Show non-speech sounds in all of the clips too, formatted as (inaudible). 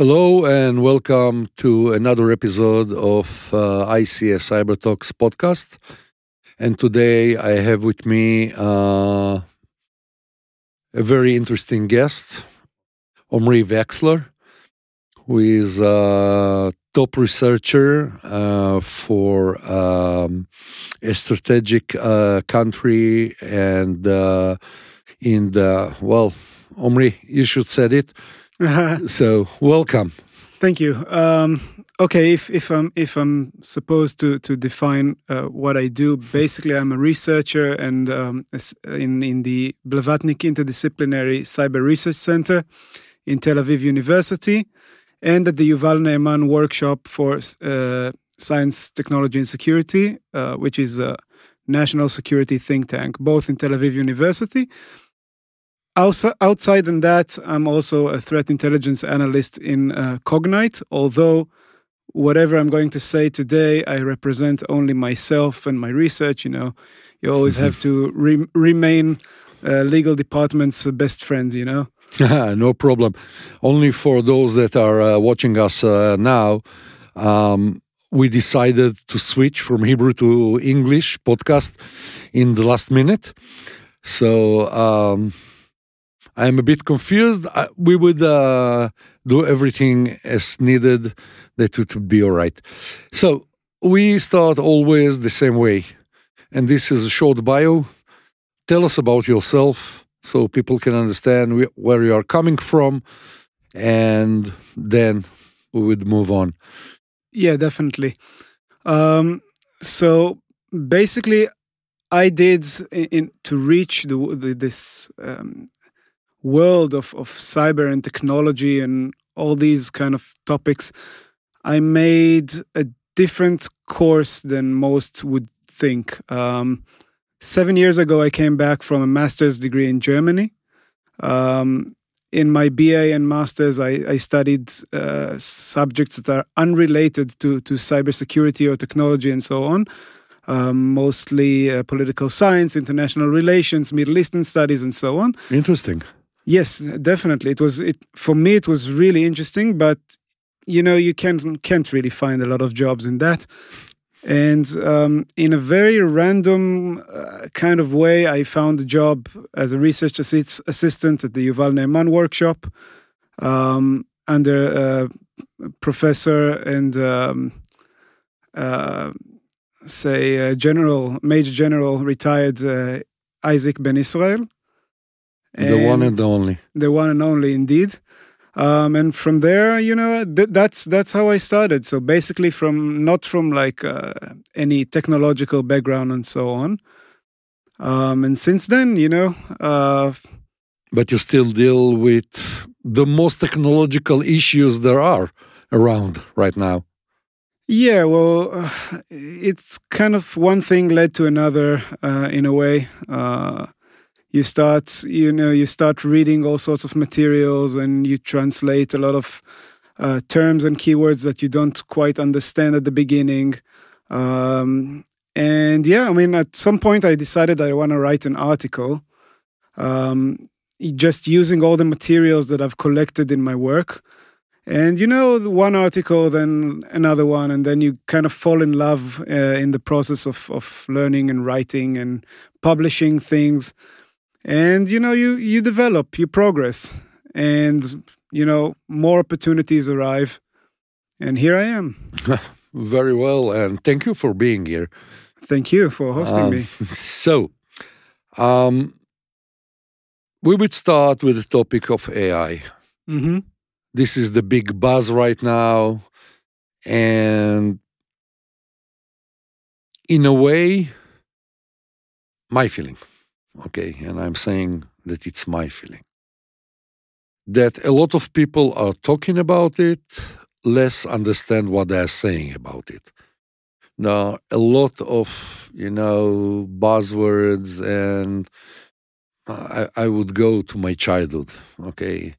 Hello and welcome to another episode of uh, ICS Cyber Talks podcast. And today I have with me uh, a very interesting guest, Omree Wechsler, who is a top researcher uh, for um, a strategic uh, country and uh, in the, well, Omri, you should said it (laughs) so welcome. Thank you. Um, okay, if, if I'm if I'm supposed to to define uh, what I do, basically I'm a researcher and um, in in the Blavatnik Interdisciplinary Cyber Research Center in Tel Aviv University, and at the Yuval Ne'eman Workshop for uh, Science, Technology, and Security, uh, which is a national security think tank, both in Tel Aviv University outside than that, I'm also a threat intelligence analyst in uh, Cognyte, although whatever I'm going to say today, I represent only myself and my research. You know, you always have to (laughs) re- remain uh, legal department's best friend, you know? (laughs) no problem. Only for those that are uh, watching us uh, now, um, we decided to switch from Hebrew to English podcast in the last minute. So, um, I'm a bit confused. we would uh, do everything as needed that it would be all right. So we start always the same way. And this is a short bio. Tell us about yourself so people can understand where you are coming from. And then we would move on. Yeah, definitely. Um, so basically, I did in, in to reach the, the, this um, world of, of cyber and technology and all these kind of topics, I made a different course than most would think. Um, seven years ago, I came back from a master's degree in Germany. Um, in my BA and master's, I, I studied uh, subjects that are unrelated to, to cybersecurity or technology and so on. Um, mostly uh, political science, international relations, Middle Eastern studies, and so on. Interesting. Yes, definitely. It was it for me. It was really interesting, but you know, you can't can't really find a lot of jobs in that. And um, in a very random uh, kind of way, I found a job as a research assist- assistant at the Yuval Ne'eman workshop um, under a professor and um, uh, say a general, major general, retired uh, Isaac Ben Israel the one and only. The one and only, indeed. Um, and from there, you know, th- that's that's how I started. So basically, from not from like uh, any technological background and so on. Um, and since then, you know. Uh, but you still deal with the most technological issues there are around right now. Yeah, well, uh, it's kind of one thing led to another uh, in a way. You start you know you start reading all sorts of materials and you translate a lot of uh, terms and keywords that you don't quite understand at the beginning. Um, and yeah i mean at some point i decided i want to write an article um, just using all the materials that i've collected in my work. And you know one article then another one and then you kind of fall in love uh, in the process of, of learning and writing and publishing things and you know you you develop you progress and you know more opportunities arrive. And here i am. (laughs) Very well and thank you for being here. Thank you for hosting um, me. (laughs) so um we would start with the topic of ai mm-hmm. this is the big buzz right now and in a way my feeling okay, and I'm saying that it's my feeling. That a lot of people are talking about it, less understand what they're saying about it. Now, a lot of, you know, buzzwords, and I, I would go to my childhood, okay?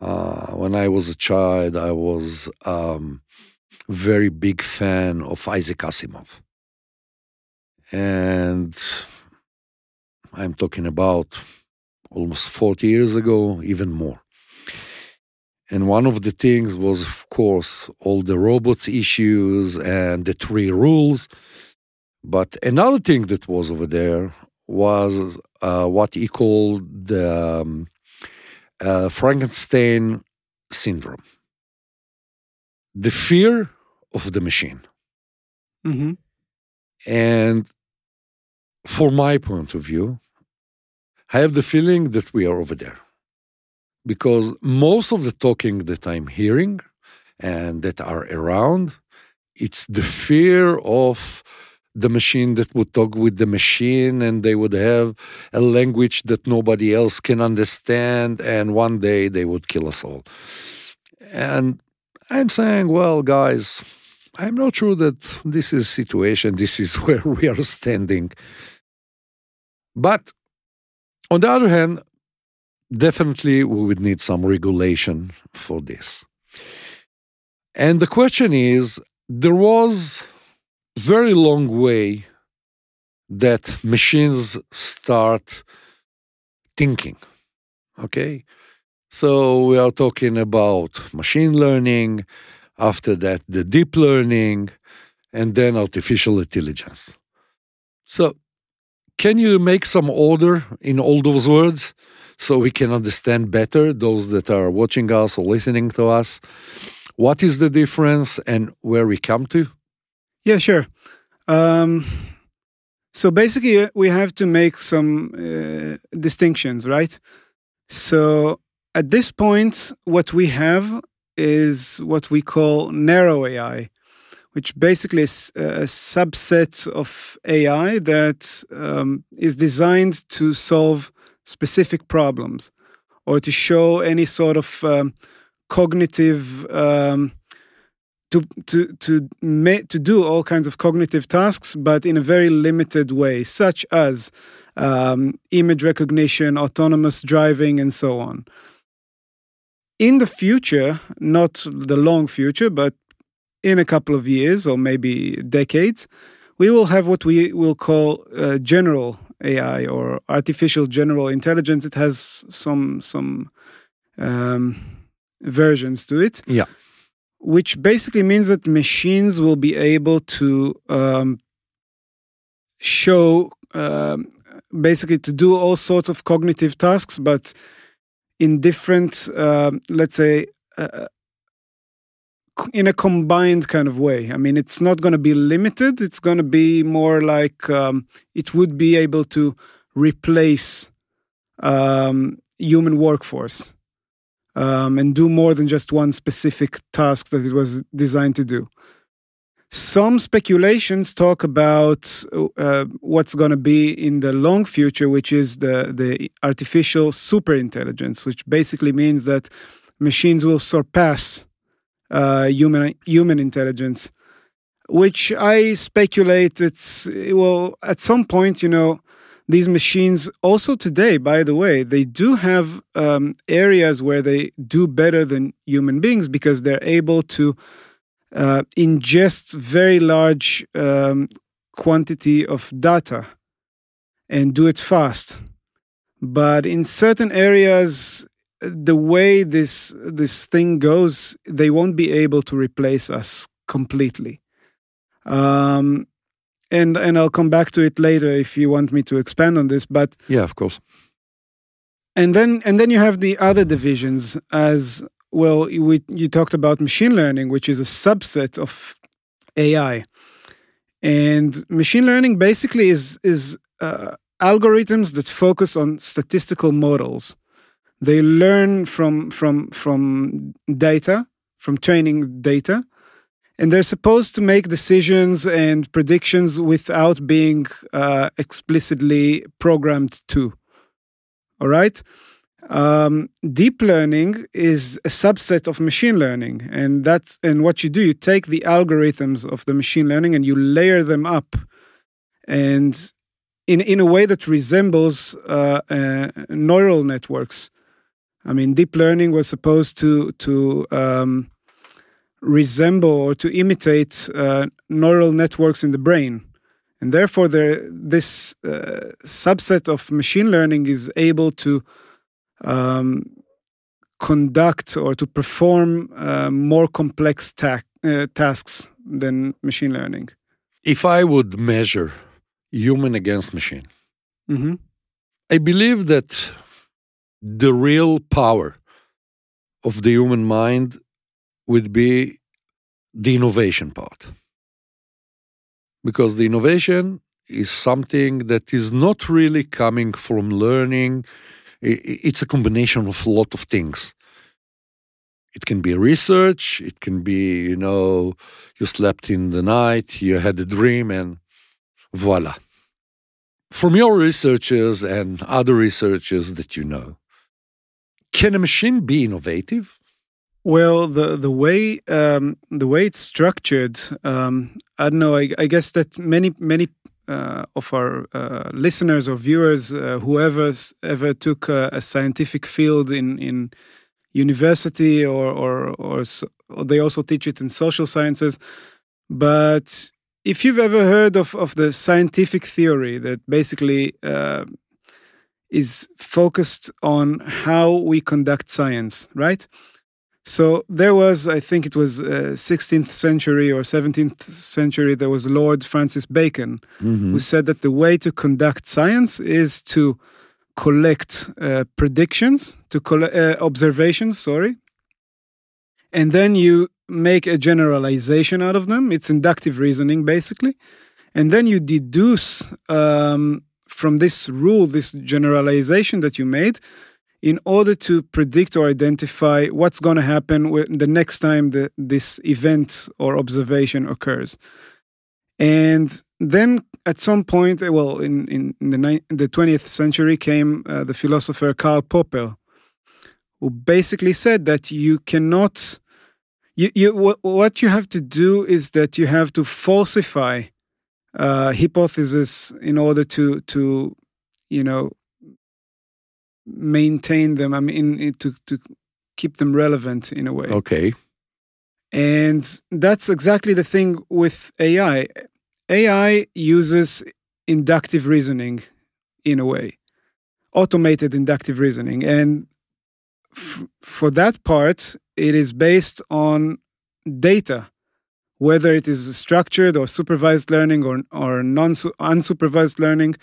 Uh, when I was a child, I was um, very big fan of Isaac Asimov. And I'm talking about almost 40 years ago, even more. And one of the things was, of course, all the robots issues and the three rules. But another thing that was over there was uh, what he called the um, uh, Frankenstein syndrome the fear of the machine. Mm-hmm. And for my point of view, I have the feeling that we are over there. Because most of the talking that I'm hearing and that are around, it's the fear of the machine that would talk with the machine and they would have a language that nobody else can understand and one day they would kill us all. And I'm saying, well, guys, I'm not sure that this is situation, this is (laughs) where we are standing. But on the other hand, definitely we would need some regulation for this. And the question is there was very long way that machines start thinking. Okay? So we are talking about machine learning, after that, the deep learning, and then artificial intelligence. So, can you make some order in all those words so we can understand better those that are watching us or listening to us? What is the difference and where we come to? Yeah, sure. Um, so basically, uh, we have to make some uh, distinctions, right? So at this point, what we have is what we call narrow AI, which basically is a subset of AI that um, is designed to solve specific problems or to show any sort of um, cognitive um, to to to ma- to do all kinds of cognitive tasks, but in a very limited way, such as um, image recognition, autonomous driving, and so on. In the future, not the long future, but in a couple of years or maybe decades, we will have what we will call uh, general AI or artificial general intelligence. It has some some um, versions to it. Yeah which basically means that machines will be able to um, show, um, basically, to do all sorts of cognitive tasks, but in different, uh, let's say, uh, in a combined kind of way. I mean, it's not going to be limited. It's going to be more like um, it would be able to replace um, human workforce um, and do more than just one specific task that it was designed to do. Some speculations talk about uh, what's going to be in the long future, which is the, the artificial superintelligence, which basically means that machines will surpass uh, human human intelligence. Which I speculate it's well at some point, you know, these machines also today by the way they do have um, areas where they do better than human beings because they're able to uh, ingest very large um, quantity of data and do it fast but in certain areas the way this this thing goes they won't be able to replace us completely um, and and I'll come back to it later if you want me to expand on this. But yeah, of course. And then and then you have the other divisions as well. We, you talked about machine learning, which is a subset of AI, and machine learning basically is is uh, algorithms that focus on statistical models. They learn from from from data, from training data, and they're supposed to make decisions and predictions without being uh, explicitly programmed to. All right. Um, deep learning is a subset of machine learning, and that's and what you do. You take the algorithms of the machine learning and you layer them up, and in in a way that resembles uh, uh, neural networks. I mean, deep learning was supposed to to um, resemble or to imitate uh, neural networks in the brain. And therefore, there, this uh, subset of machine learning is able to um, conduct or to perform uh, more complex ta- uh, tasks than machine learning. If I would measure human against machine, hmm I believe that the real power of the human mind would be the innovation part. Because the innovation is something that is not really coming from learning, it's a combination of a lot of things. It can be research, it can be, you know, you slept in the night, you had a dream, and voila. From your researchers and other researchers that you know, can a machine be innovative? Well, the the way um, the way it's structured, um, I don't know. I, I guess that many many uh, of our uh, listeners or viewers, uh, whoever ever took a, a scientific field in in university or or or, or they also teach it in social sciences, but if you've ever heard of of the scientific theory that basically uh, is focused on how we conduct science, right? So there was, I think it was uh, 16th century or 17th century, there was Lord Francis Bacon who said that the way to conduct science is to collect uh, predictions, to colle- uh, observations, sorry, and then you make a generalization out of them. It's inductive reasoning, basically, and then you deduce um, from this rule, this generalization that you made, in order to predict or identify what's going to happen the next time this event or observation occurs. And then at some point, well, in, in, in the, the 20th century came uh, the philosopher Karl Popper, who basically said that you cannot, you, you, what you have to do is that you have to falsify uh, hypotheses in order to, to, you know, maintain them. I mean, to, to keep them relevant in a way. Okay. And that's exactly the thing with AI. AI uses inductive reasoning in a way, automated inductive reasoning. And f- for that part, it is based on data, whether it is structured or supervised learning or, or non unsupervised learning.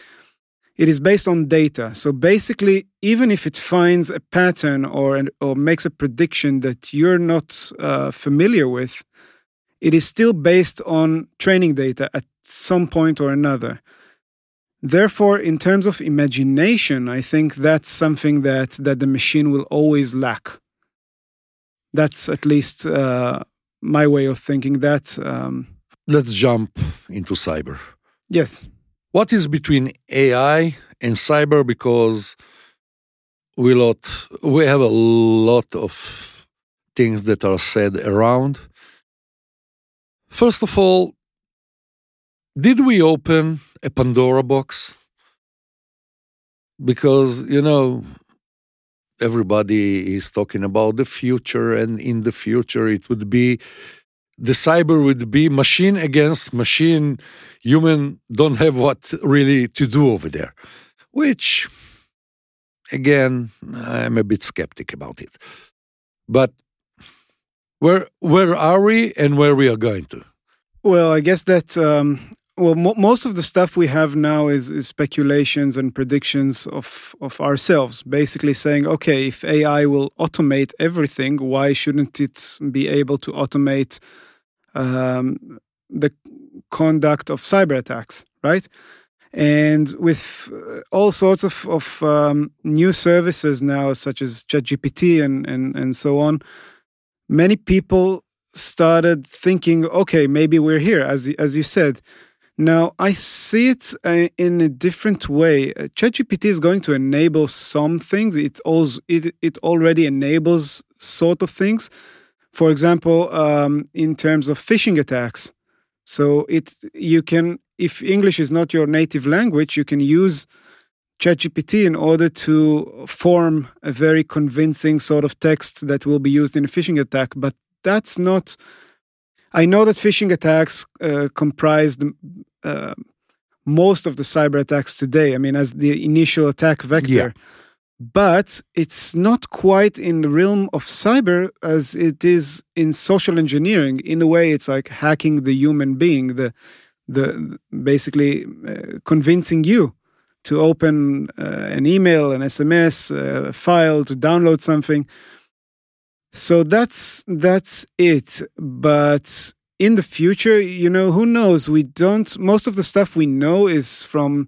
It is based on data. So basically, even if it finds a pattern or, or makes a prediction that you're not uh, familiar with, it is still based on training data at some point or another. Therefore, in terms of imagination, I think that's something that, that the machine will always lack. That's at least uh, my way of thinking that. Um, Let's jump into cyber. yes. What is between AI and cyber? Because we lot we have a lot of things that are said around. First of all, did we open a Pandora box? Because you know everybody is talking about the future, and in the future it would be the cyber would be machine against machine. Human don't have what really to do over there which again i'm a bit skeptic about it. But where where are we and where we are going to? Well, I guess that um, well, mo- most of the stuff we have now is, is speculations and predictions of of ourselves. Basically, saying, okay, if AI will automate everything, why shouldn't it be able to automate um, the conduct of cyber attacks, right? And with uh, all sorts of, of um, new services now, such as ChatGPT and, and, and so on, many people started thinking, okay, maybe we're here, as as you said. Now I see it uh, in a different way. Uh, ChatGPT is going to enable some things. It also it it already enables sort of things. For example, um, in terms of phishing attacks, so it you can if English is not your native language, you can use ChatGPT in order to form a very convincing sort of text that will be used in a phishing attack. But that's not. I know that phishing attacks uh, comprise uh, most of the cyber attacks today. I mean, as the initial attack vector. Yeah. but it's not quite in the realm of cyber as it is in social engineering. In a way, it's like hacking the human being, the the basically uh, convincing you to open uh, an email, an SMS, a file, to download something. So that's that's it. But in the future, you know, who knows? We don't. Most of the stuff we know is from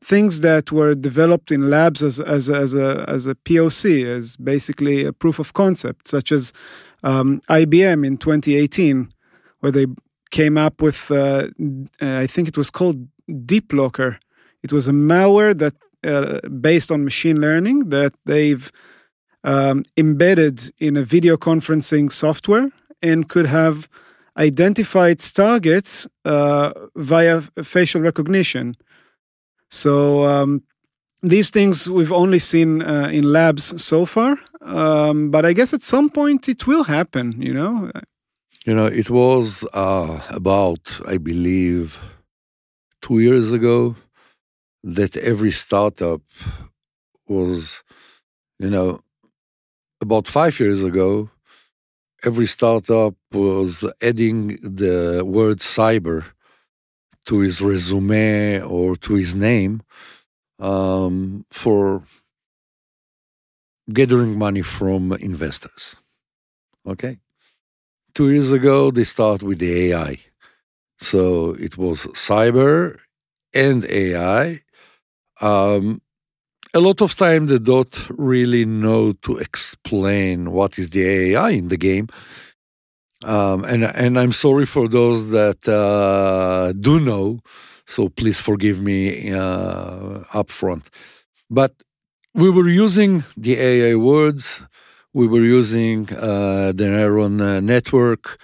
things that were developed in labs as as as a as a POC, as basically a proof of concept, such as um, IBM in 2018, where they came up with uh, I think it was called DeepLocker. It was a malware that uh, based on machine learning that they've um, embedded in a video conferencing software and could have identified targets uh, via facial recognition. So um, these things we've only seen uh, in labs so far, um, but I guess at some point it will happen. You know. You know, it was uh, about, I believe, two years ago that every startup was, you know, about five years ago, every startup was adding the word cyber to his resume or to his name um, for gathering money from investors. Okay. Two years ago, they started with the AI. So it was cyber and AI. Um, a lot of time they don't really know to explain what is the AI in the game. Um, and and I'm sorry for those that uh, do know, so please forgive me uh, up front. But we were using the AI words, we were using uh, the neuron uh, network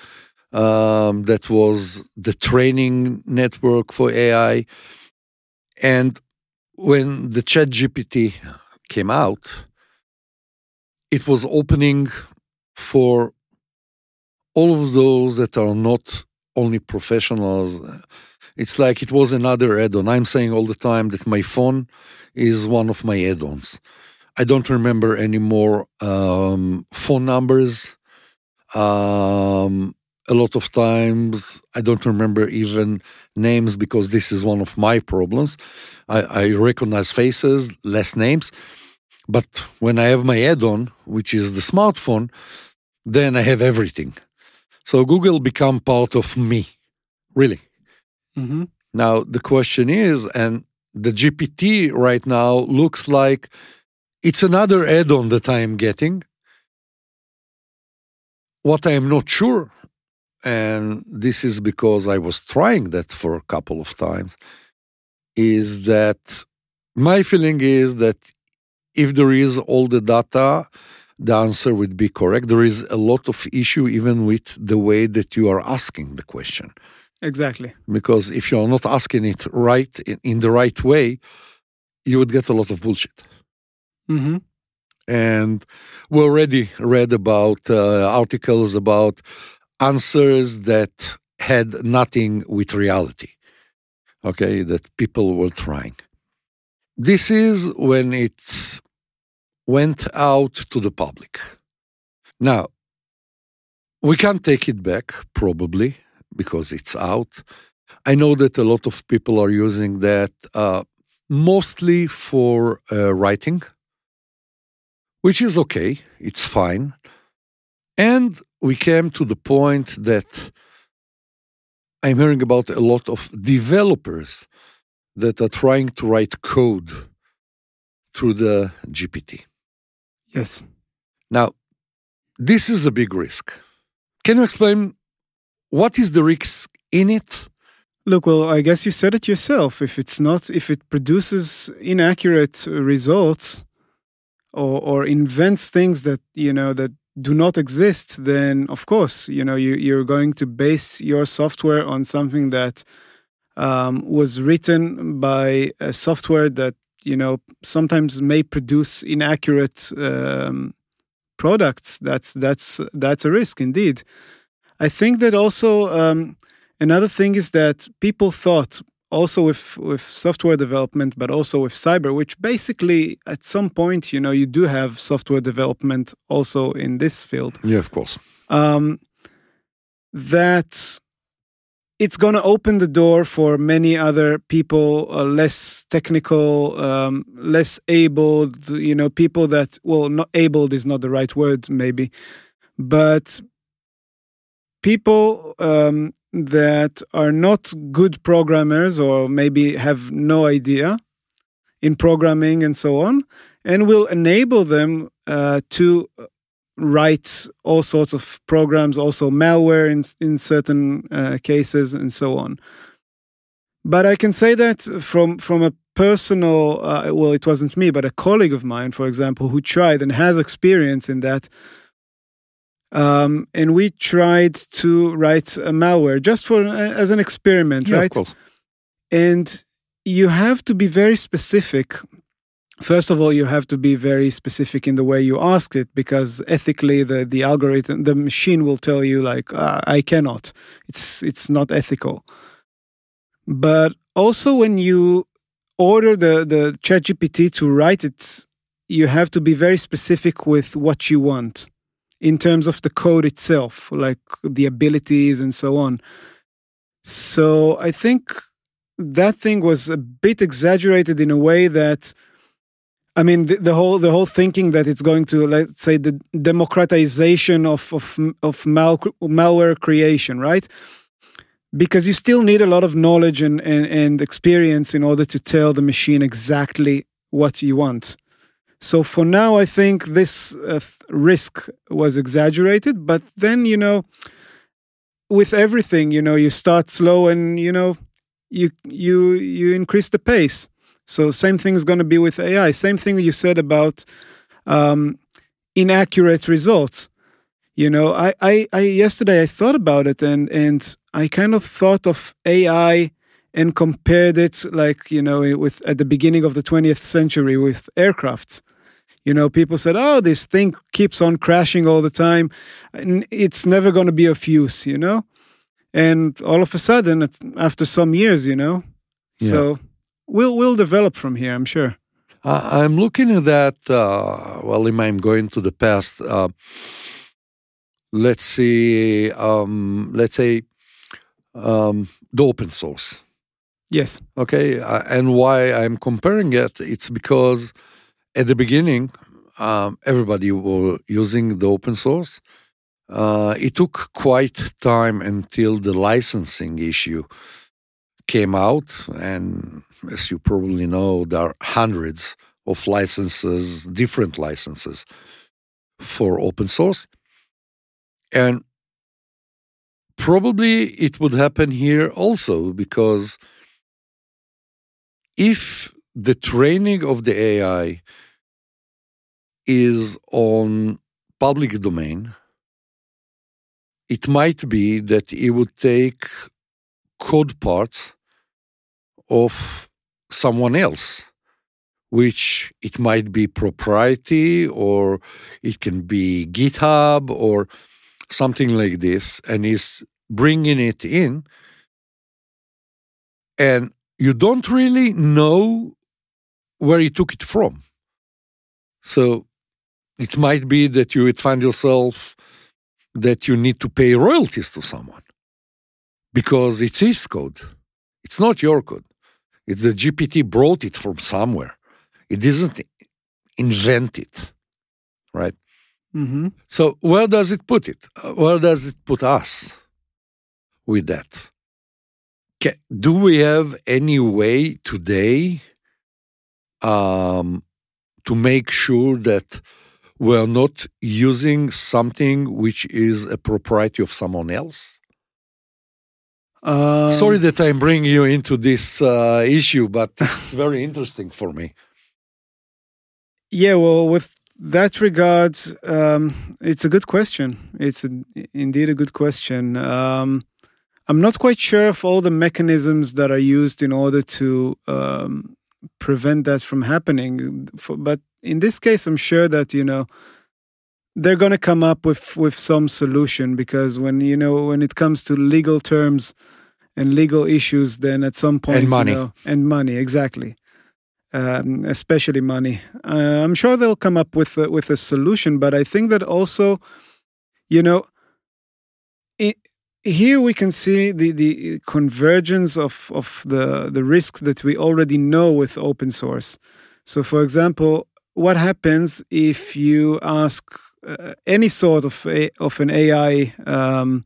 um, that was the training network for AI, and when the chat gpt came out it was opening for all of those that are not only professionals. It's like it was another add-on. I'm saying all the time that my phone is one of my add-ons. I don't remember any more um, phone numbers. Um, a lot of times I don't remember even names because this is one of my problems. I, I recognize faces, less names. But when I have my add on, which is the smartphone, then I have everything. So Google become part of me, really. Mm-hmm. Now the question is, and the GPT right now looks like it's another add-on that I am getting. What I am not sure and this is because I was trying that for a couple of times, is that my feeling is that if there is all the data, the answer would be correct. There is a lot of issue even with the way that you are asking the question. Exactly. Because if you're not asking it right in, the right way, you would get a lot of bullshit. Mm-hmm. And we already read about uh, articles about answers that had nothing with reality, okay, that people were trying. This is when it went out to the public. Now, we can't take it back, probably, because it's out. I know that a lot of people are using that uh, mostly for uh, writing, which is okay, it's fine. And we came to the point that I'm hearing about a lot of developers that are trying to write code through the GPT. Yes. Now, this is a big risk. Can you explain what is the risk in it? Look, well, I guess you said it yourself. If it's not, if it produces inaccurate results or, or invents things that, you know, that do not exist, then of course, you know, you, you're going to base your software on something that um, was written by a software that, you know, sometimes may produce inaccurate um, products. That's that's that's a risk indeed. I think that also um, another thing is that people thought also with with software development, but also with cyber, which basically at some point, you know, you do have software development also in this field. Yeah, of course. Um, that it's going to open the door for many other people, uh, less technical, um, less abled, you know, people that, well, not abled is not the right word, maybe, but people um, that are not good programmers or maybe have no idea in programming and so on, and will enable them uh, to write all sorts of programs, also malware in, in certain uh, cases, and so on. But I can say that from from a personal, uh, well, it wasn't me, but a colleague of mine, for example, who tried and has experience in that. Um, and we tried to write a malware just for uh, as an experiment, Yeah, right? of course. And you have to be very specific. First of all, you have to be very specific in the way you ask it because ethically, the, the algorithm, the machine will tell you like, uh, I cannot. It's it's not ethical. But also, when you order the the ChatGPT to write it, you have to be very specific with what you want in terms of the code itself, like the abilities and so on. So I think that thing was a bit exaggerated in a way that I mean the, the whole the whole thinking that it's going to let's say the democratization of of of mal, malware creation, right? Because you still need a lot of knowledge and, and, and experience in order to tell the machine exactly what you want. So for now, I think this uh, risk was exaggerated. But then, you know, with everything, you know, you start slow and you know, you you you increase the pace. So same thing is going to be with AI. Same thing you said about um, inaccurate results. You know, I, I, I yesterday I thought about it and and I kind of thought of AI and compared it like you know with at the beginning of the 20th century with aircrafts you know people said oh this thing keeps on crashing all the time and it's never going to be of use you know and all of a sudden it's after some years you know Yeah. so we'll we'll develop from here i'm sure I- I'm looking at that. Uh, well, if I'm going to the past, uh, let's see, um, let's say um, the open source. Yes Okay, uh, and why I'm comparing it? It's because at the beginning, um, everybody were using the open source. Uh, it took quite time until the licensing issue came out, and as you probably know, there are hundreds of licenses, different licenses for open source, and probably it would happen here also because if the training of the AI is on public domain, it might be that it would take code parts of someone else, which it might be propriety or it can be GitHub or something like this, and is bringing it in. And you don't really know where you took it from. So it might be that you would find yourself that you need to pay royalties to someone because it's his code. It's not your code. It's the GPT brought it from somewhere. It isn't invent it, right? mm-hmm. So where does it put it? Uh, Where does it put us with that? Do we have any way today um, to make sure that we're not using something which is a propriety of someone else? um, Sorry that I'm bringing you into this uh, issue, but (laughs) it's very interesting for me. Yeah, well, with that regards, um, it's a good question. It's a, indeed a good question. Um, I'm not quite sure of all the mechanisms that are used in order to um, prevent that from happening. For, but in this case, I'm sure that you know they're going to come up with with some solution because when you know when it comes to legal terms and legal issues, then at some point, And money. you know, and money, exactly, um, especially money. Uh, I'm sure they'll come up with a, with a solution, but I think that also, you know, i here we can see the, the convergence of, of the, the risks that we already know with open source. So, for example, what happens if you ask uh, any sort of a, of an AI um,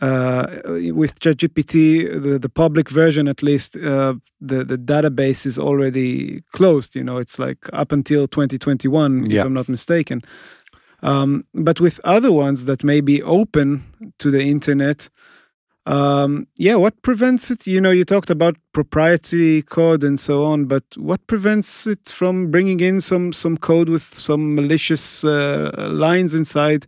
uh, with ChatGPT, the, the public version at least, uh, the the database is already closed. You know, it's like up until 2021, Yeah. if I'm not mistaken. Um, but with other ones that may be open to the internet, um, yeah, what prevents it? You know, you talked about proprietary code and so on, but what prevents it from bringing in some some code with some malicious uh, lines inside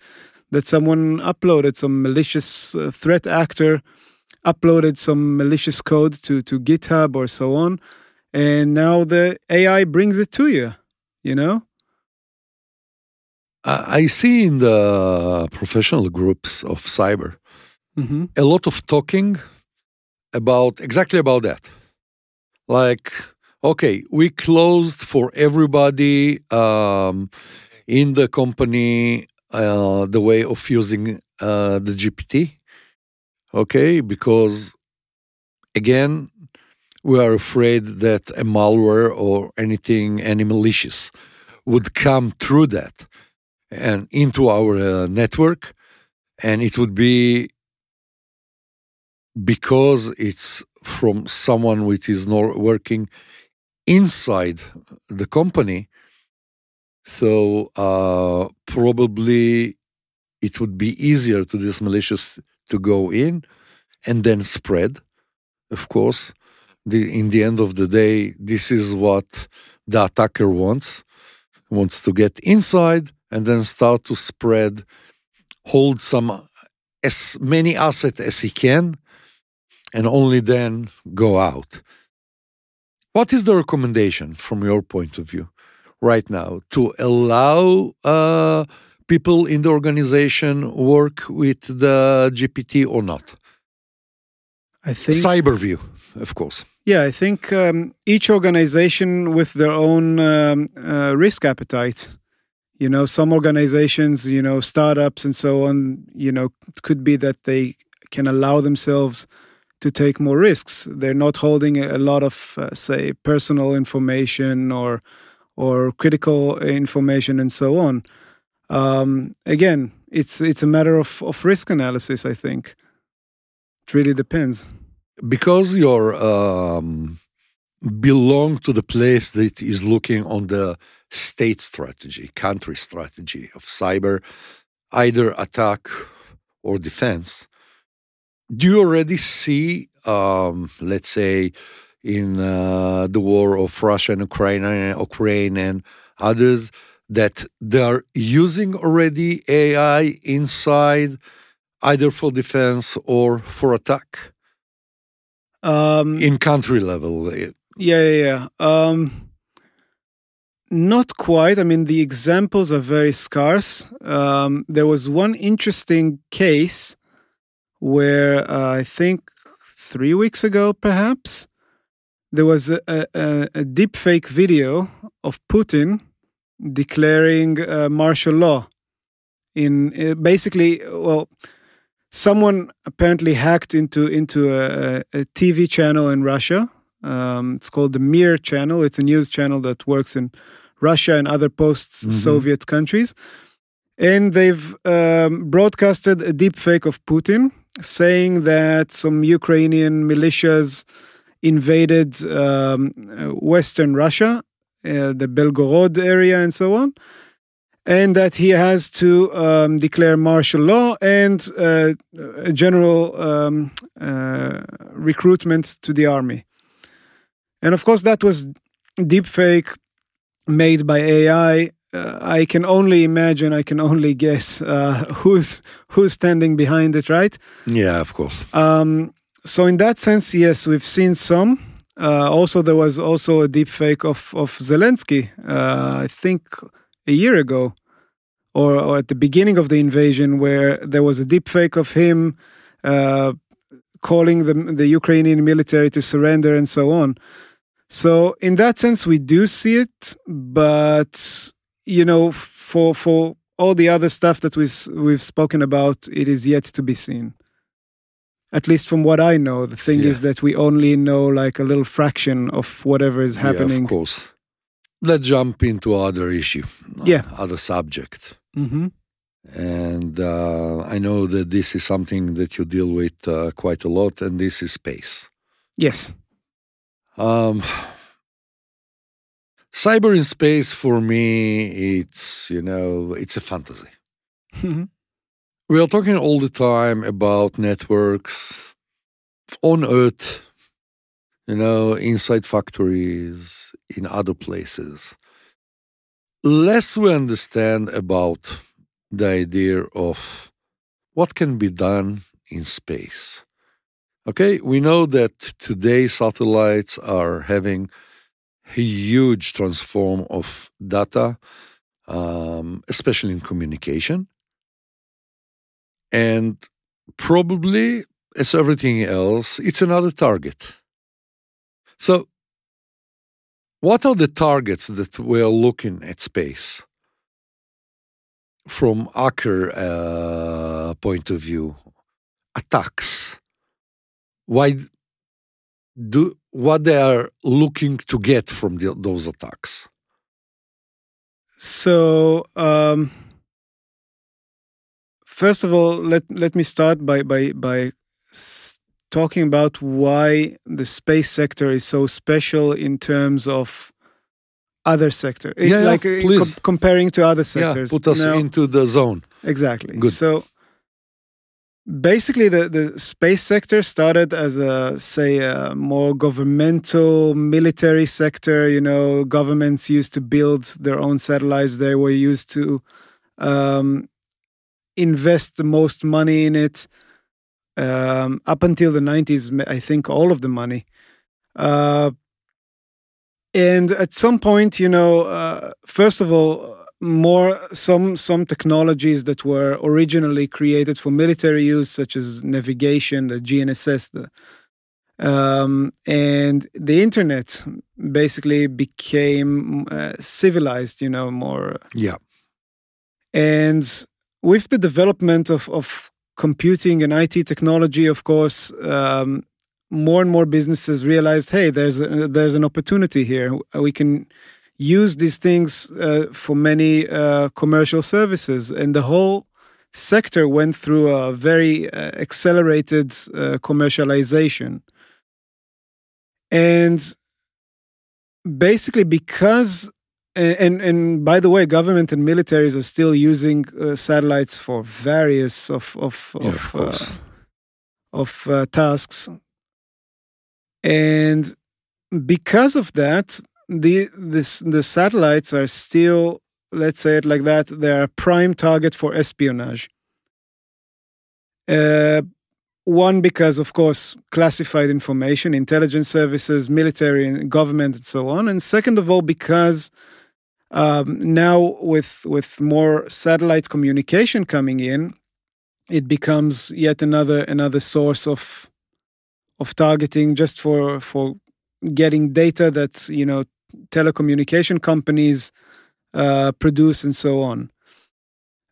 that someone uploaded, some malicious uh, threat actor uploaded some malicious code to to GitHub or so on, and now the AI brings it to you. You know. I see in the professional groups of cyber Mm-hmm. a lot of talking about exactly about that. Like, okay, we closed for everybody um, in the company uh, the way of using uh, the GPT. Okay, because again, we are afraid that a malware or anything, any malicious, would come through that and into our uh, network, and it would be because it's from someone which is not working inside the company. So uh, probably it would be easier to this malicious to go in and then spread. Of course, the, in the end of the day, this is what the attacker wants. Wants to get inside and then start to spread, hold some as many assets as he can, and only then go out. What is the recommendation from your point of view right now to allow uh, people in the organization work with the GPT or not? I think Cyberview, of course. Yeah, I think um, each organization with their own um, uh, risk appetite. You know, some organizations, you know, startups and so on, you know, could be that they can allow themselves to take more risks. They're not holding a lot of, uh, say, personal information or or critical information and so on. Um, again, it's it's a matter of, of risk analysis. I think it really depends. because you're um, belong to the place that is looking on the state strategy, country strategy of cyber, either attack or defense. Do you already see, um, let's say, in uh, the war of Russia and Ukraine, Ukraine and others, that they are using already AI inside, either for defense or for attack? Um, in country level. Yeah, yeah, yeah. Um, not quite. I mean, the examples are very scarce. Um, there was one interesting case where uh, I think three weeks ago, perhaps, there was a, a, a deep fake video of Putin declaring uh, martial law. In uh, basically, well, someone apparently hacked into into a, a TV channel in Russia. Um, it's called the Mir channel. It's a news channel that works in Russia and other post-Soviet countries, and they've um, broadcasted a deep fake of Putin saying that some Ukrainian militias invaded um, Western Russia, uh, the Belgorod area, and so on and that he has to um, declare martial law and uh, a general um, uh, recruitment to the army. And of course, that was deepfake made by AI. Uh, I can only imagine, I can only guess uh, who's who's standing behind it, right? Yeah, of course. Um, so in that sense, yes, we've seen some. Uh, also, there was also a deep fake of of Zelensky. Uh, I think a year ago, or, or at the beginning of the invasion, where there was a deep fake of him uh, calling the the Ukrainian military to surrender and so on. So in that sense, we do see it, but you know, for for all the other stuff that we've we've spoken about, it is yet to be seen. At least from what I know, the thing Yeah. is that we only know like a little fraction of whatever is Yeah, happening. of course. Let's jump into other issue. Yeah. Other subject. Mm-hmm. And uh, I know that this is something that you deal with uh, quite a lot, and this is space. Yes. Um, cyber in space for me, it's you know, it's a fantasy. Mhm. We are talking all the time about networks on Earth, you know, inside factories, in other places. Less we understand about the idea of what can be done in space. Okay, we know that today satellites are having a huge transform of data, um, especially in communication. And probably, as everything else, it's another target. So, what are the targets that we are looking at space from hacker uh, point of view? Attacks. Why do what they are looking to get from the, those attacks? So, um, first of all, let let me start by by by talking about why the space sector is so special in terms of other sector, It- Yeah, yeah, like uh, please. com- comparing to other sectors Yeah, put us Now- into the zone. Exactly. Good. So basically, the, the space sector started as a, say, a more governmental military sector. You know, governments used to build their own satellites, they were used to um, invest the most money in it. Um, up until the 90s, I think all of the money. Uh, and at some point, you know, uh, first of all, more some some technologies that were originally created for military use, such as navigation, the GNSS, the um, and the internet basically became uh, civilized, you know, more Yeah. and with the development of, of computing and IT technology, of course, um, more and more businesses realized, hey, there's a, there's an opportunity here. We can use these things uh, for many uh, commercial services, and the whole sector went through a very uh, accelerated uh, commercialization. And basically, because and, and by the way, government and militaries are still using uh, satellites for various of of Yeah, of, of uh, of uh, tasks, and because of that, the this the satellites are still, let's say it like that, they are a prime target for espionage. Uh, one because of course classified information intelligence services military and government and so on and second of all because um, now with with more satellite communication coming in it becomes yet another another source of of targeting just for for getting data that you know telecommunication companies uh, produce and so on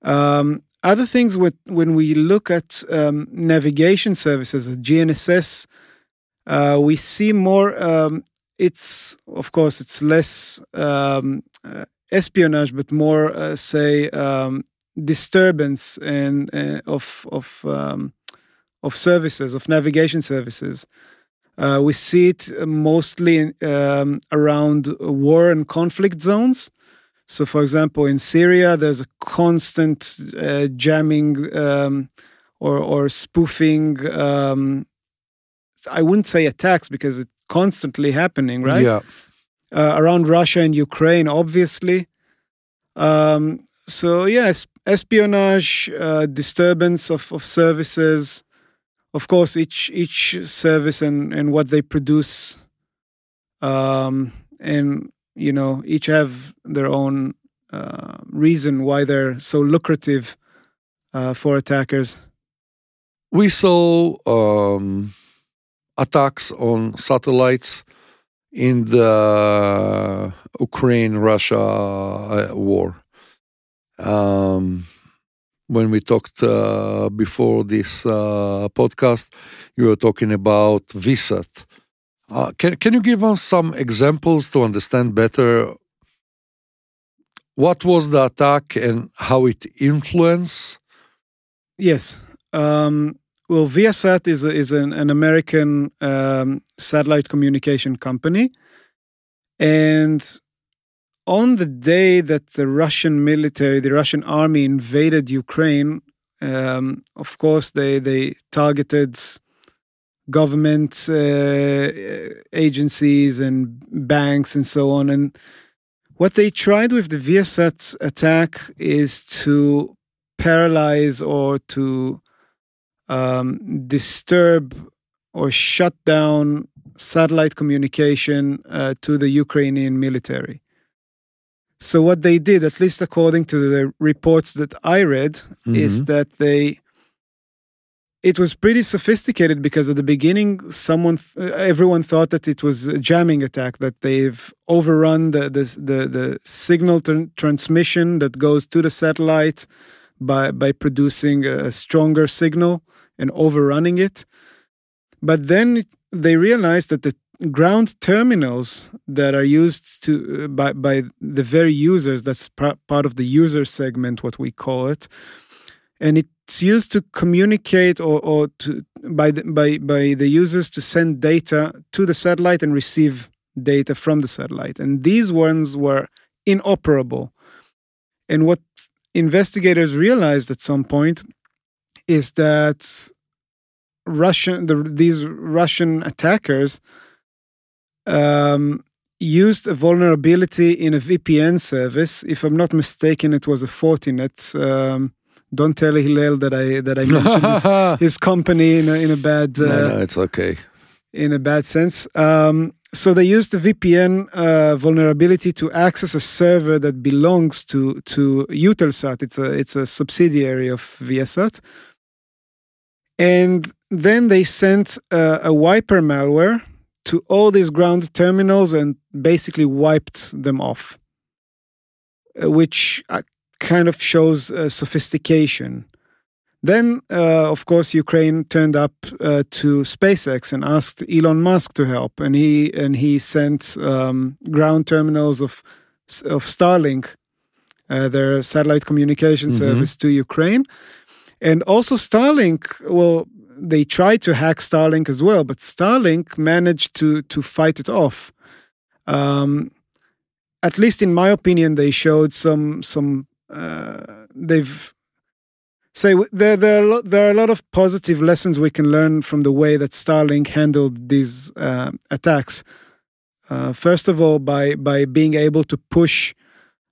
um, other things with when we look at um, navigation services, GNSS, uh, we see more. Um, it's of course it's less um, uh, espionage, but more uh, say um, disturbance and uh, of of um, of services of navigation services. Uh, we see it mostly um, around war and conflict zones. So, for example, in Syria, there's a constant uh, jamming um, or or spoofing. Um, I wouldn't say attacks because it's constantly happening, right? Yeah. Uh, around Russia and Ukraine, obviously. Um, so yes, espionage, uh, disturbance of, of services. Of course, each each service and, and what they produce, um, and you know each have their own uh, reason why they're so lucrative uh, for attackers we saw um, attacks on satellites in the Ukraine Russia uh, war. Um, when we talked uh, before this uh, podcast, you were talking about VSAT. Uh, can, can you give us some examples to understand better what was the attack and how it influenced? Yes. Um, well, Viasat is, a, is an, an American um, satellite communication company. And on the day that the Russian military, the Russian army invaded Ukraine, um, of course, they, they targeted government uh, agencies and banks and so on. And what they tried with the Viasat attack is to paralyze or to um, disturb or shut down satellite communication uh, to the Ukrainian military. So what they did, at least according to the reports that I read, mm-hmm. is that they it was pretty sophisticated because at the beginning someone th- everyone thought that it was a jamming attack that they've overrun the the the, the signal t- transmission that goes to the satellite by by producing a stronger signal and overrunning it but then they realized that the ground terminals that are used to uh, by by the very users that's part of the user segment what we call it. And it's used to communicate or, or to by the, by by the users to send data to the satellite and receive data from the satellite. And these ones were inoperable. And what investigators realized at some point is that Russian the, these Russian attackers um, used a vulnerability in a VPN service. If I'm not mistaken, it was a Fortinet. Um, don't tell Hillel that I that I mentioned his, (laughs) his, company in a, in a bad. Uh, no, no, it's okay. In a bad sense. Um, so they used the VPN uh, vulnerability to access a server that belongs to to Eutelsat. It's a it's a subsidiary of Viasat. And then they sent uh, a wiper malware to all these ground terminals and basically wiped them off, uh, which uh, kind of shows uh, sophistication. Then, uh, of course, Ukraine turned up uh, to SpaceX and asked Elon Musk to help, and he and he sent um, ground terminals of of Starlink, uh, their satellite communication mm-hmm. service, to Ukraine, and also Starlink. Well, they tried to hack Starlink as well, but Starlink managed to to fight it off. Um, at least in my opinion, they showed some some uh, they've say there there are, lot, there are a lot of positive lessons we can learn from the way that Starlink handled these uh, attacks. Uh, first of all, by by being able to push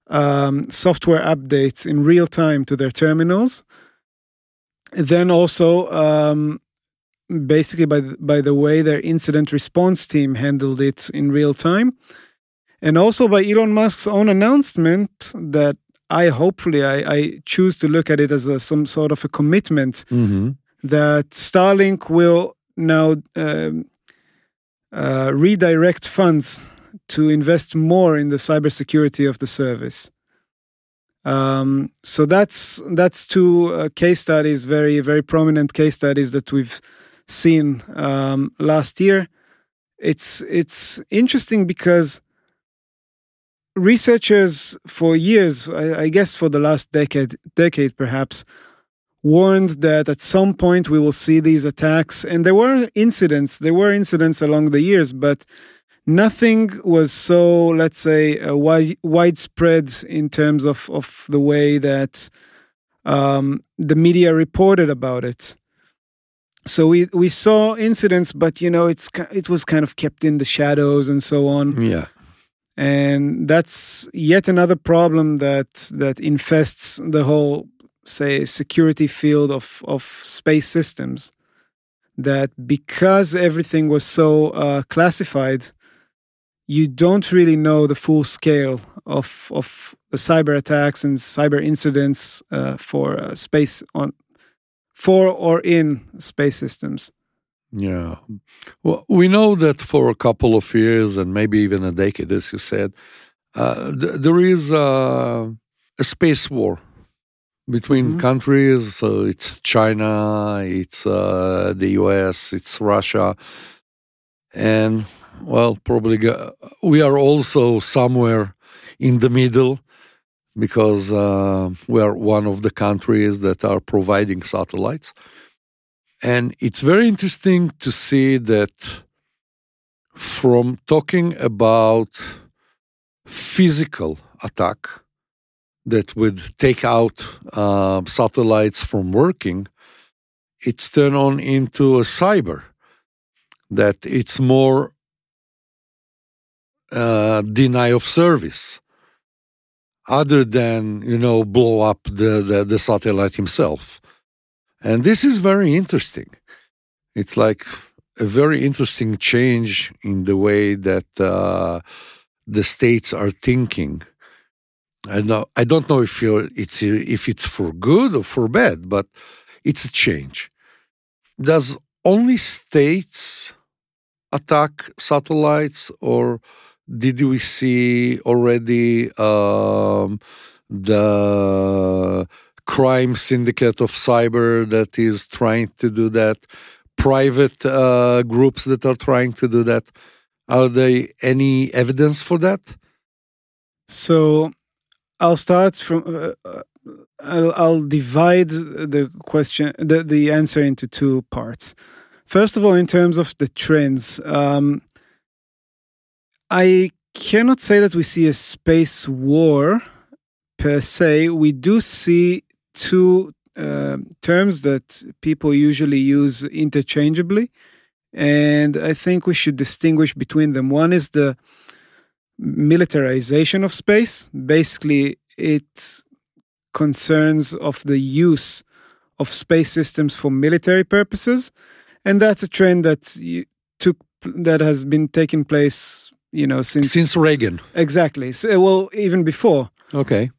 um, software updates in real time to their terminals. Then also, um, basically by by the way their incident response team handled it in real time, and also by Elon Musk's own announcement that I hopefully I, I choose to look at it as a, some sort of a commitment mm-hmm. that Starlink will now um, uh, redirect funds to invest more in the cybersecurity of the service. Um, so that's that's two uh, case studies, very very prominent case studies that we've seen um, last year. It's it's interesting because researchers for years, I, I, guess for the last decade, decade perhaps, warned that at some point we will see these attacks. And there were incidents, there were incidents along the years, but nothing was so, let's say, uh, wide, widespread in terms of, of the way that um, the media reported about it. So we, we saw incidents, but you know it's it was kind of kept in the shadows and so on. Yeah and that's yet another problem that that infests the whole say security field of of space systems that because everything was so uh, classified you don't really know the full scale of of the cyber attacks and cyber incidents uh, for uh, space on for or in space systems. Yeah. Well, we know that for a couple of years and maybe even a decade, as you said, uh, th- there is uh, a space war between Mhm. countries. So it's China, it's uh, the US, it's Russia. And, well, probably go- we are also somewhere in the middle because uh, we are one of the countries that are providing satellites. And it's very interesting to see that from talking about physical attack that would take out uh, satellites from working, it's turned on into a cyber that it's more uh, deny of service other than you know blow up the, the, the satellite himself. And this is very interesting. It's like a very interesting change in the way that uh, the states are thinking. I know I don't know if it's if it's for good or for bad, but it's a change. Does only states attack satellites, or did we see already um, the crime syndicate of cyber that is trying to do that? Private uh, groups that are trying to do that. Are there any evidence for that? So I'll start from. Uh, uh, I'll, I'll divide the question, the, the answer into two parts. First of all, in terms of the trends, um, I cannot say that we see a space war per se. We do see two uh, terms that people usually use interchangeably. And I think we should distinguish between them. One is the militarization of space. Basically, it concerns of the use of space systems for military purposes, and that's a trend that took that has been taking place, you know, since Since Reagan. exactly. So, well, even before. Okay.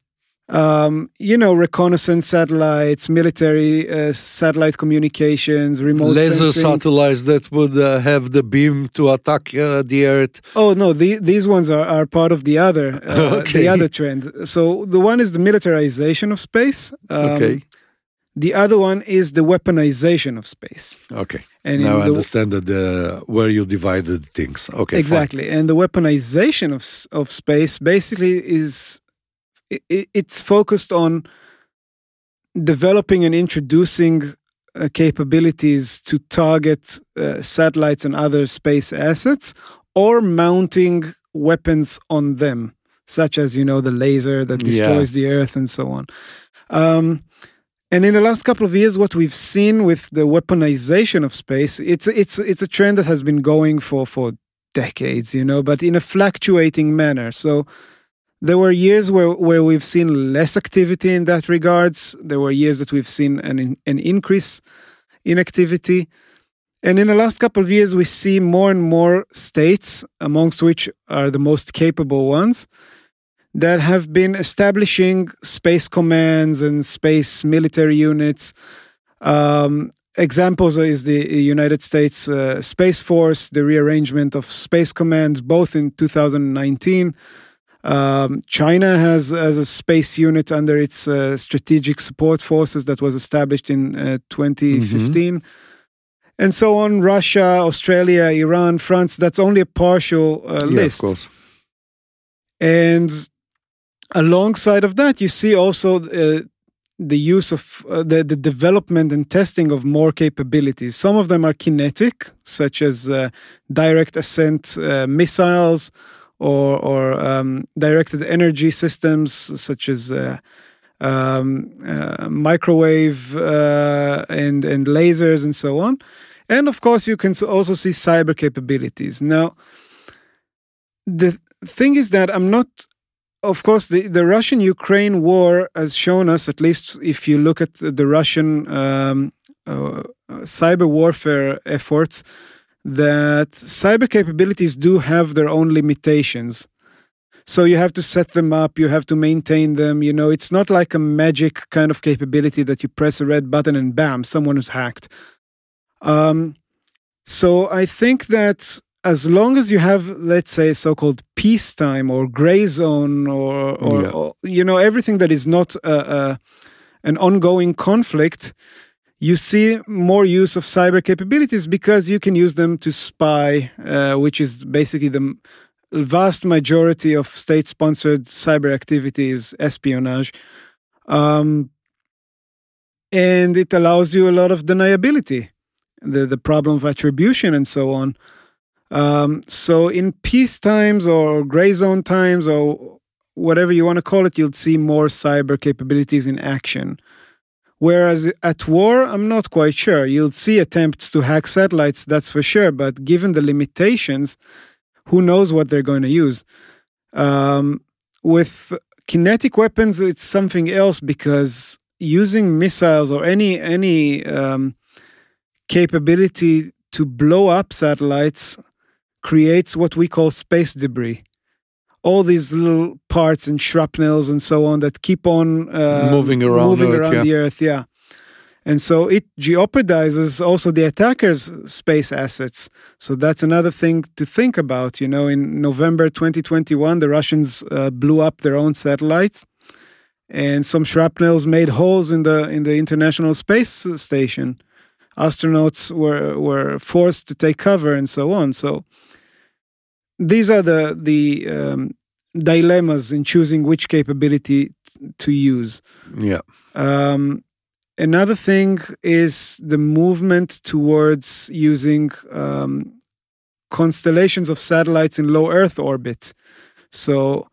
Um, you know, reconnaissance satellites, military uh, satellite communications, remote laser sensing. satellites that would uh, have the beam to attack uh, the Earth. Oh no, the, these ones are, are part of the other (laughs) uh, Okay. the other trend. So the one is the militarization of space. Um, Okay. The other one is the weaponization of space. Okay. And now I understand that the, where you divided things. Okay. fine. exactly. And the weaponization of of space basically is i- i- it's focused on developing and introducing uh, capabilities to target uh, satellites and other space assets or mounting weapons on them such as you know the laser that Yeah. destroys the earth and so on um, and in the last couple of years what we've seen with the weaponization of space it's it's it's a trend that has been going for for decades you know but in a fluctuating manner so there were years where, where we've seen less activity in that regards. There were years that we've seen an, an increase in activity. And in the last couple of years, we see more and more states, amongst which are the most capable ones, that have been establishing space commands and space military units. Um, examples is the United States uh, Space Force, the rearrangement of space commands, both in 2019. Um, China has as a space unit under its uh, strategic support forces that was established in uh, 2015. And so on, Russia, Australia, Iran, France, that's only a partial uh, Yeah, list. of course. And alongside of that, you see also uh, the use of uh, the, the development and testing of more capabilities. Some of them are kinetic, such as uh, direct ascent uh, missiles or, or um, directed energy systems, such as uh, um, uh, microwave and, and lasers and so on. And of course, you can also see cyber capabilities. Now, the thing is that I'm not of course, the, the Russian Ukraine war has shown us, at least if you look at the Russian um, uh, cyber warfare efforts, that cyber capabilities do have their own limitations. So you have to set them up, you have to maintain them. You know, it's not like a magic kind of capability that you press a red button and bam, someone is hacked. Um, so I think that as long as you have, let's say, so-called peacetime or gray zone, or, or, yeah. or you know, everything that is not a, a, an ongoing conflict, you see more use of cyber capabilities because you can use them to spy, uh, which is basically the vast majority of state sponsored cyber activities espionage um, and it allows you a lot of deniability the, the problem of attribution and so on um, so in peace times or gray zone times or whatever you want to call it you'll see more cyber capabilities in action Whereas at war, I'm not quite sure. You'll see attempts to hack satellites, that's for sure. But given the limitations, who knows what they're going to use. Um, with kinetic weapons, it's something else because using missiles or any any um, capability to blow up satellites creates what we call space debris. All these little parts and shrapnels and so on that keep on uh, moving around, moving Earth, around yeah. the Earth. Yeah. And so it jeopardizes also the attacker's space assets. So that's another thing to think about. You know, in November 2021, the Russians uh, blew up their own satellites, and some shrapnels made holes in the in the International Space Station. Astronauts were were forced to take cover and so on. So these are the the um, dilemmas in choosing which capability to use. Yeah. Um, Another thing is the movement towards using um, constellations of satellites in low Earth orbit. So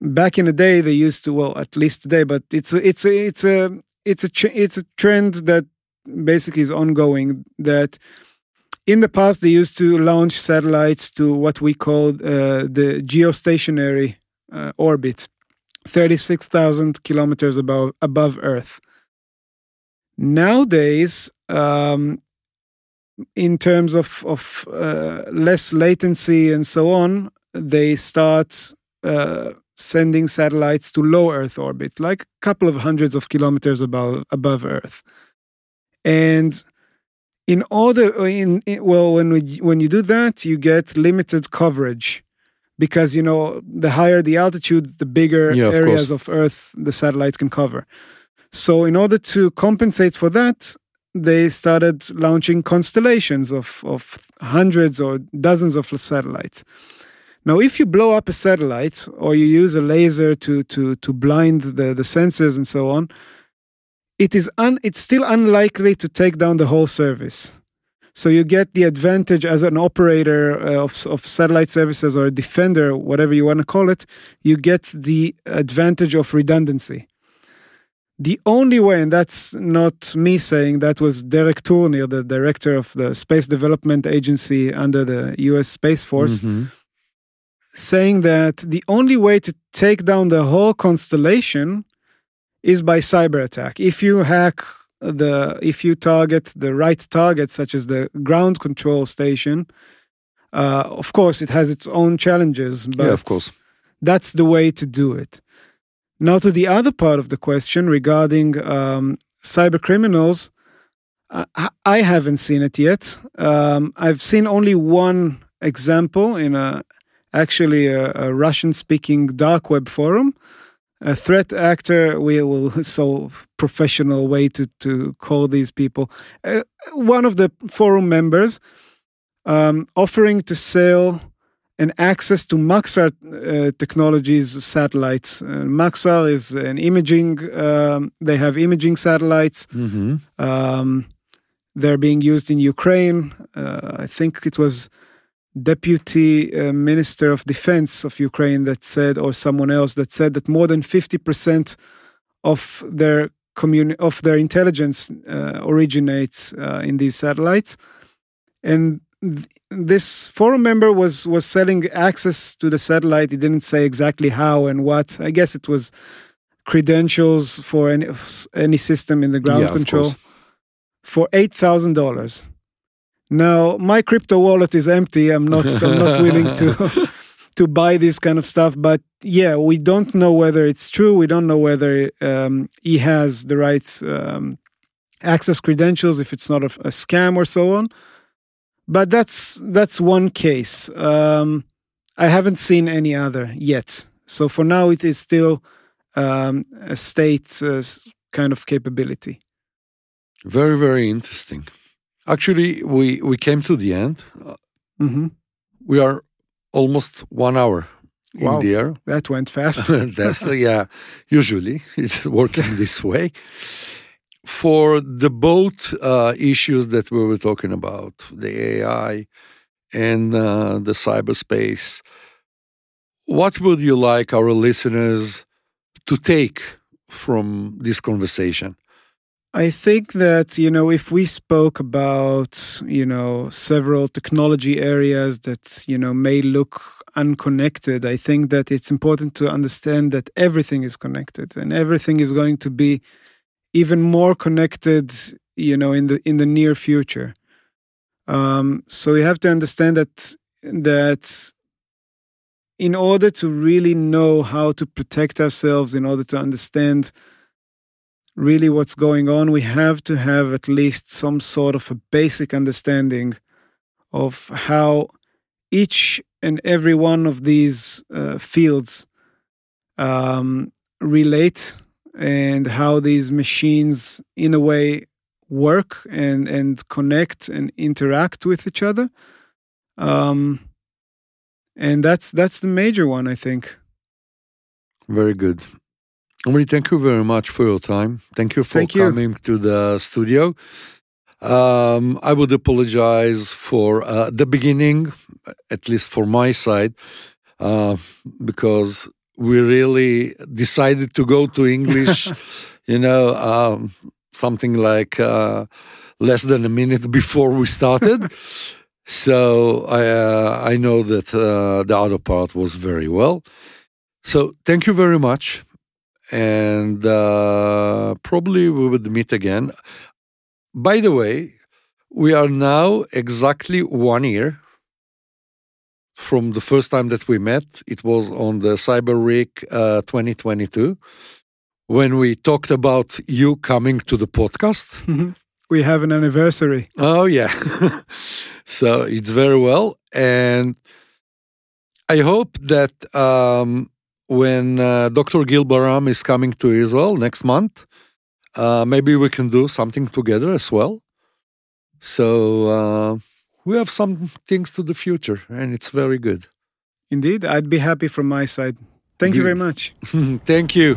back in the day, they used to well, at least today, but it's a, it's a, it's a it's a it's a trend that basically is ongoing. That in the past they used to launch satellites to what we call uh, the geostationary uh, orbit, thirty six thousand kilometers above above Earth. Nowadays, um, in terms of of uh, less latency and so on, they start uh, sending satellites to low Earth orbit, like a couple of hundreds of kilometers above above Earth. And in order, in, in well, when we, when you do that, you get limited coverage because you know the higher the altitude, the bigger yeah, of areas course. of Earth the satellite can cover. So, in order to compensate for that, they started launching constellations of, of hundreds or dozens of satellites. Now, if you blow up a satellite or you use a laser to, to, to blind the, the sensors and so on, it is un, it's still unlikely to take down the whole service. So you get the advantage as an operator uh, of, of satellite services or a defender, whatever you want to call it, you get the advantage of redundancy. The only way, and that's not me saying, that was Derek Tournear, the director of the Space Development Agency under the US Space Force, mm-hmm. saying that the only way to take down the whole constellation is by cyber attack. If you hack the, if you target the right target, such as the ground control station, uh, of course, it has its own challenges, but yeah, of course. that's the way to do it. Now, to the other part of the question regarding um, cyber criminals, I, I, haven't seen it yet. Um, I've seen only one example in a actually a, a Russian-speaking dark web forum. A threat actor, we will (laughs) so professional way to to call these people. Uh, one of the forum members um, offering to sell an access to Maxar uh, Technologies satellites. Uh, Maxar is an imaging, um, they have imaging satellites. Mm-hmm. Um, they're being used in Ukraine. Uh, I think it was Deputy uh, Minister of Defense of Ukraine that said, or someone else that said that more than 50% of their communi- of their intelligence uh, originates uh, in these satellites. And this forum member was was selling access to the satellite. He didn't say exactly how and what. I guess it was credentials for any any system in the ground Yeah, control for eight thousand dollars. Now my crypto wallet is empty. I'm not I'm not (laughs) willing to to buy this kind of stuff. But yeah, we don't know whether it's true. We don't know whether um, he has the right um, access credentials, if it's not a, a, scam or so on. But that's that's one case. Um, I haven't seen any other yet. So for now, it is still um, a state uh, kind of capability. Very very interesting. Actually, we we came to the end. Mm-hmm. We are almost one hour wow, in the air. That went fast. (laughs) That's yeah. Usually, (laughs) it's working (laughs) this way. For the both uh, issues that we were talking about, the AI and uh, the cyberspace, what would you like our listeners to take from this conversation? I think that, you know, if we spoke about, you know, several technology areas that, you know, may look unconnected, I think that it's important to understand that everything is connected and everything is going to be even more connected, you know, in the in the near future. Um, so we have to understand that that in order to really know how to protect ourselves, in order to understand really what's going on, we have to have at least some sort of a basic understanding of how each and every one of these uh, fields um, relate and how these machines, in a way, work and, and connect and interact with each other. Um, and that's that's the major one, I think. Very good. Omree, thank you very much for your time. Thank you for thank coming you. to the studio. Um, I would apologize for uh, the beginning, at least for my side, uh, because we really decided to go to English, (laughs) you know, um, something like uh, less than a minute before we started. (laughs) so I, uh, I know that uh, the other part was very well. So thank you very much and uh, probably we would meet again. By the way, we are now exactly one year from the first time that we met. It was on the Cyber Week uh, 2022 when we talked about you coming to the podcast. Mm-hmm. We have an anniversary. Oh, yeah. (laughs) so it's very well. And I hope that um, when uh, Dr. Gil Baram is coming to Israel next month, uh, maybe we can do something together as well. So uh, we have some things to the future, and it's very good. Indeed, I'd be happy from my side. Thank good. you very much. (laughs) Thank you.